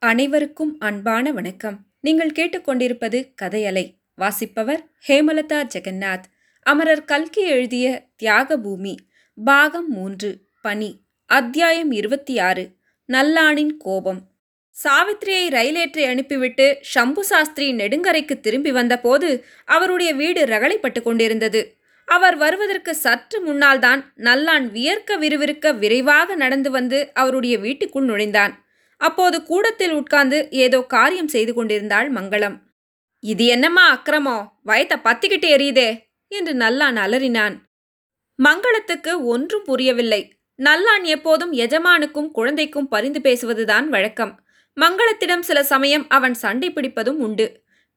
அனைவருக்கும் அன்பான வணக்கம். நீங்கள் கேட்டுக்கொண்டிருப்பது கதையலை. வாசிப்பவர் ஹேமலதா ஜெகநாத். அமரர் கல்கி எழுதிய தியாக பூமி பாகம் மூன்று பனி அத்தியாயம் இருபத்தி ஆறு நல்லானின் கோபம். சாவித்திரியை ரயிலேற்றி அனுப்பிவிட்டு ஷம்பு சாஸ்திரி நெடுங்கரைக்கு திரும்பி வந்தபோது அவருடைய வீடு ரகளைப்பட்டு கொண்டிருந்தது. அவர் வருவதற்கு சற்று முன்னால்தான் நல்லான் வியர்க்க விறுவிறுக்க விரைவாக நடந்து வந்து அவருடைய வீட்டுக்குள் நுழைந்தான். அப்போது கூடத்தில் உட்கார்ந்து ஏதோ காரியம் செய்து கொண்டிருந்தாள் மங்களம். இது என்னம்மா அக்கிரமோ வயத்தை பத்திக்கிட்டு எரியுதே என்று நல்லான் அலறினான். மங்களத்துக்கு ஒன்றும் புரியவில்லை. நல்லான் எப்போதும் எஜமானுக்கும் குழந்தைக்கும் பரிந்து பேசுவதுதான் வழக்கம். மங்களத்திடம் சில சமயம் அவன் சண்டை பிடிப்பதும் உண்டு.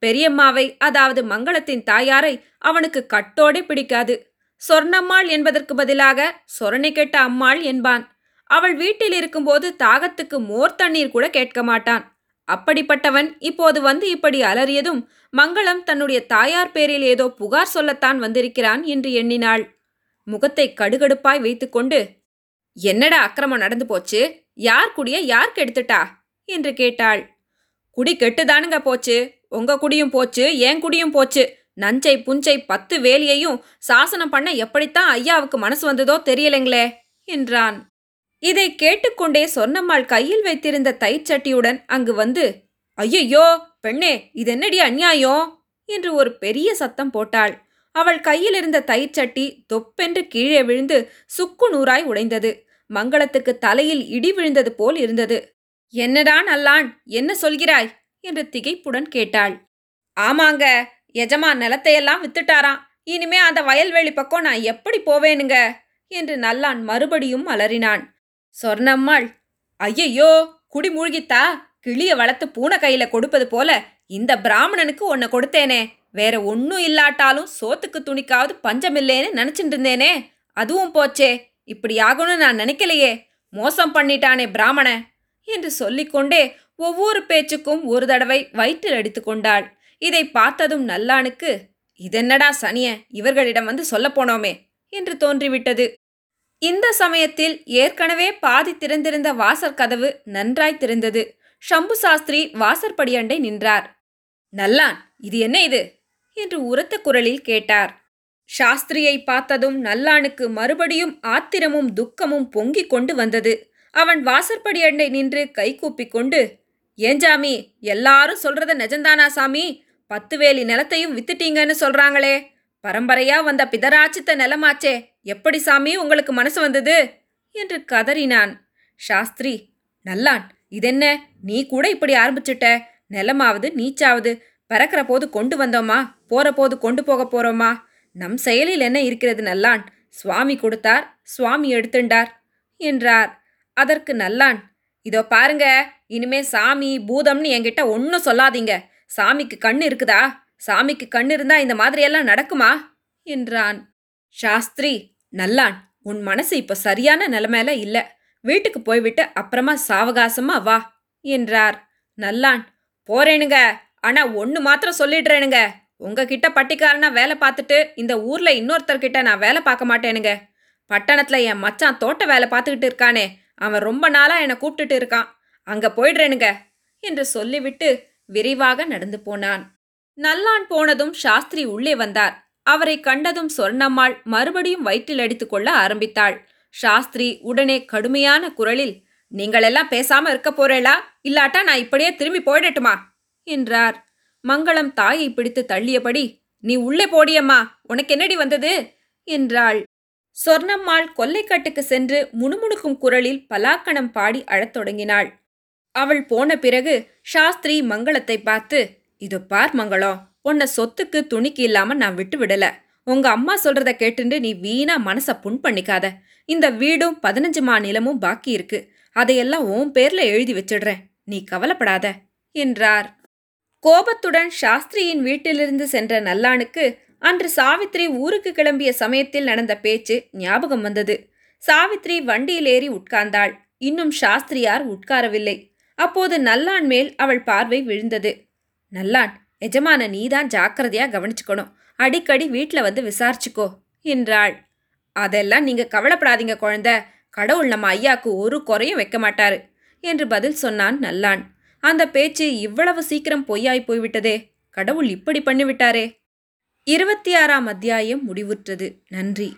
பெரியம்மாவை அதாவது மங்களத்தின் தாயாரை அவனுக்கு கட்டோடே பிடிக்காது. சொர்ணம்மாள் என்பதற்கு பதிலாக சொரணை கெட்ட அம்மாள் என்பான். அவள் வீட்டில் இருக்கும்போது தாகத்துக்கு மோர் தண்ணீர் கூட கேட்க மாட்டான். அப்படிப்பட்டவன் இப்போது வந்து இப்படி அலறியதும் மங்களம் தன்னுடைய தாயார் பேரில் ஏதோ புகார் சொல்லத்தான் வந்திருக்கிறான் என்று எண்ணினாள். முகத்தை கடுகடுப்பாய் வைத்துக்கொண்டு என்னடா அக்கிரமம் நடந்து போச்சு? யார் குடிய யார் கெடுத்துட்டா? என்று கேட்டாள். குடி கெட்டுதானுங்க போச்சு. உங்க குடியும் போச்சு ஏன் குடியும் போச்சு. நஞ்சை புஞ்சை பத்து வேலியையும் சாசனம் பண்ண எப்படித்தான் ஐயாவுக்கு மனசு வந்ததோ தெரியலைங்களே என்றான். இதை கேட்டுக்கொண்டே சொன்னம்மாள் கையில் வைத்திருந்த தைச்சட்டியுடன் அங்கு வந்து ஐயையோ பெண்ணே இது என்னடி அநியாயம்? என்று ஒரு பெரிய சத்தம் போட்டாள். அவள் கையில் இருந்த தைச்சட்டி தொப்பென்று கீழே விழுந்து சுக்கு நூறாய் உடைந்தது. மங்களத்துக்கு தலையில் இடி விழுந்தது போல் இருந்தது. என்னடா நல்லான் என்ன சொல்கிறாய்? என்று திகைப்புடன் கேட்டாள். ஆமாங்க எஜமான் நிலத்தையெல்லாம் வித்துட்டாராம். இனிமே அந்த வயல்வெளி பக்கம் நான் எப்படி போவேனுங்க? என்று நல்லான் மறுபடியும் அலறினான். சொர்ணம்மாள். ஐயையோ குடி மூழ்கித்தா? கிளிய வளர்த்து பூனை கையில கொடுப்பது போல இந்த பிராமணனுக்கு உன்னை கொடுத்தேனே. வேற ஒன்னும் இல்லாட்டாலும் சோத்துக்கு துணிக்காவது பஞ்சமில்லேன்னு நினைச்சிட்டு இருந்தேனே. அதுவும் போச்சே. இப்படி ஆகணும்னு நான் நினைக்கலையே. மோசம் பண்ணிட்டானே பிராமண. என்று சொல்லிக்கொண்டே ஒவ்வொரு பேச்சுக்கும் ஒரு தடவை வயிற்றில் அடித்து கொண்டாள். இதை பார்த்ததும் நல்லானுக்கு இதென்னடா சனிய இவர்களிடம் வந்து சொல்லப் போனோமே என்று தோன்றிவிட்டது. இந்த சமயத்தில் ஏற்கனவே பாதி திறந்திருந்த வாசற் கதவு நன்றாய் திறந்தது. ஷம்பு சாஸ்திரி வாசற்படியண்டை நின்றார். நல்லான் இது என்ன இது என்று உரத்த குரலில் கேட்டார். சாஸ்திரியை பார்த்ததும் நல்லானுக்கு மறுபடியும் ஆத்திரமும் துக்கமும் பொங்கிக் கொண்டு வந்தது. அவன் வாசற்படியண்டை நின்று கைகூப்பிக் கொண்டு ஏஞ்சாமி எல்லாரும் சொல்றத நிஜந்தானா சாமி? பத்து வேலி நிலத்தையும் வித்துட்டீங்கன்னு சொல்றாங்களே. பரம்பரையா வந்த பிதராச்சித்த நிலமாச்சே. எப்படி சாமி உங்களுக்கு மனசு வந்தது? என்று கதறினான். சாஸ்திரி நல்லான் இதென்ன? நீ கூட இப்படி ஆரம்பிச்சுட்ட. நிலமாவது நீச்சாவது பறக்கிற போது கொண்டு வந்தோமா? போற போது கொண்டு போக போறோமா? நம் செயலில் என்ன இருக்கிறது நல்லான்? சுவாமி கொடுத்தார் சுவாமி எடுத்துண்டார் என்றார். அதற்கு நல்லான் இதோ பாருங்க இனிமே சாமி பூதம்னு என்கிட்ட ஒன்றும் சொல்லாதீங்க. சாமிக்கு கண் இருக்குதா? சாமிக்கு கண் இருந்தா இந்த மாதிரியெல்லாம் நடக்குமா? என்றான். சாஸ்திரி நல்லான் உன் மனசு இப்ப சரியான நிலைமையில இல்ல. வீட்டுக்கு போய்விட்டு அப்புறமா சாவகாசமா வா என்றார். நல்லான் போறேனுங்க. ஆனா ஒன்னு மாத்திரம் சொல்லிடுறேனுங்க. உங்ககிட்ட பட்டிக்காரனா வேலை பார்த்துட்டு இந்த ஊர்ல இன்னொருத்தர்கிட்ட நான் வேலை பார்க்க மாட்டேனுங்க. பட்டணத்துல என் மச்சான் தோட்ட வேலை பார்த்துக்கிட்டு இருக்கானே. அவன் ரொம்ப நாளா என்னை கூப்பிட்டுட்டு இருக்கான். அங்க போயிடுறேனுங்க என்று சொல்லிவிட்டு விரைவாக நடந்து போனான். நல்லான் போனதும் சாஸ்திரி உள்ளே வந்தார். அவரை கண்டதும் சொர்ணம்மாள் மறுபடியும் வயிற்றில் அடித்துக்கொள்ள ஆரம்பித்தாள். சாஸ்திரி உடனே கடுமையான குரலில் நீங்களெல்லாம் பேசாம இருக்க போறேளா? இல்லாட்டா நான் இப்படியே திரும்பி போயிடட்டுமா? என்றார். மங்களம் தாயை பிடித்து தள்ளியபடி நீ உள்ளே போடியம்மா உனக்கு என்னடி வந்தது? என்றாள். சொர்ணம்மாள் கொல்லைக்கட்டுக்கு சென்று முணுமுணுக்கும் குரலில் பலாக்கணம் பாடி அழத் தொடங்கினாள். அவள் போன பிறகு சாஸ்திரி மங்களத்தை பார்த்து இது பார் மங்களம் உன்னை சொத்துக்கு துணிக்கு இல்லாம நான் விட்டு விடல. உங்க அம்மா சொல்றத கேட்டுண்டு நீ வீணா மனச புண் பண்ணிக்காத. இந்த வீடும் பதினஞ்சு மா நிலமும் பாக்கி இருக்கு. அதையெல்லாம் உன் பேர்ல எழுதி வச்சிடுறேன். நீ கவலைப்படாத என்றார். கோபத்துடன் சாஸ்திரியின் வீட்டிலிருந்து சென்ற நல்லானுக்கு அன்று சாவித்ரி ஊருக்கு கிளம்பிய சமயத்தில் நடந்த பேச்சு ஞாபகம் வந்தது. சாவித்ரி வண்டியில் ஏறி உட்கார்ந்தாள். இன்னும் சாஸ்திரியார் உட்காரவில்லை. அப்போது நல்லான் மேல் அவள் பார்வை விழுந்தது. நல்லான் எஜமான நீதான் ஜாக்கிரதையா கவனிச்சுக்கணும். அடிக்கடி வீட்டில் வந்து விசாரிச்சுக்கோ என்றாள். அதெல்லாம் நீங்க கவலைப்படாதீங்க குழந்தை. கடவுள் நம்ம ஐயாக்கு ஒரு குறையும் வைக்க மாட்டாரு என்று பதில் சொன்னான் நல்லான். அந்த பேச்சு இவ்வளவு சீக்கிரம் பொய்யாய் போய்விட்டதே. கடவுள் இப்படி பண்ணிவிட்டாரே. இருபத்தி ஆறாம் அத்தியாயம் முடிவுற்றது. நன்றி.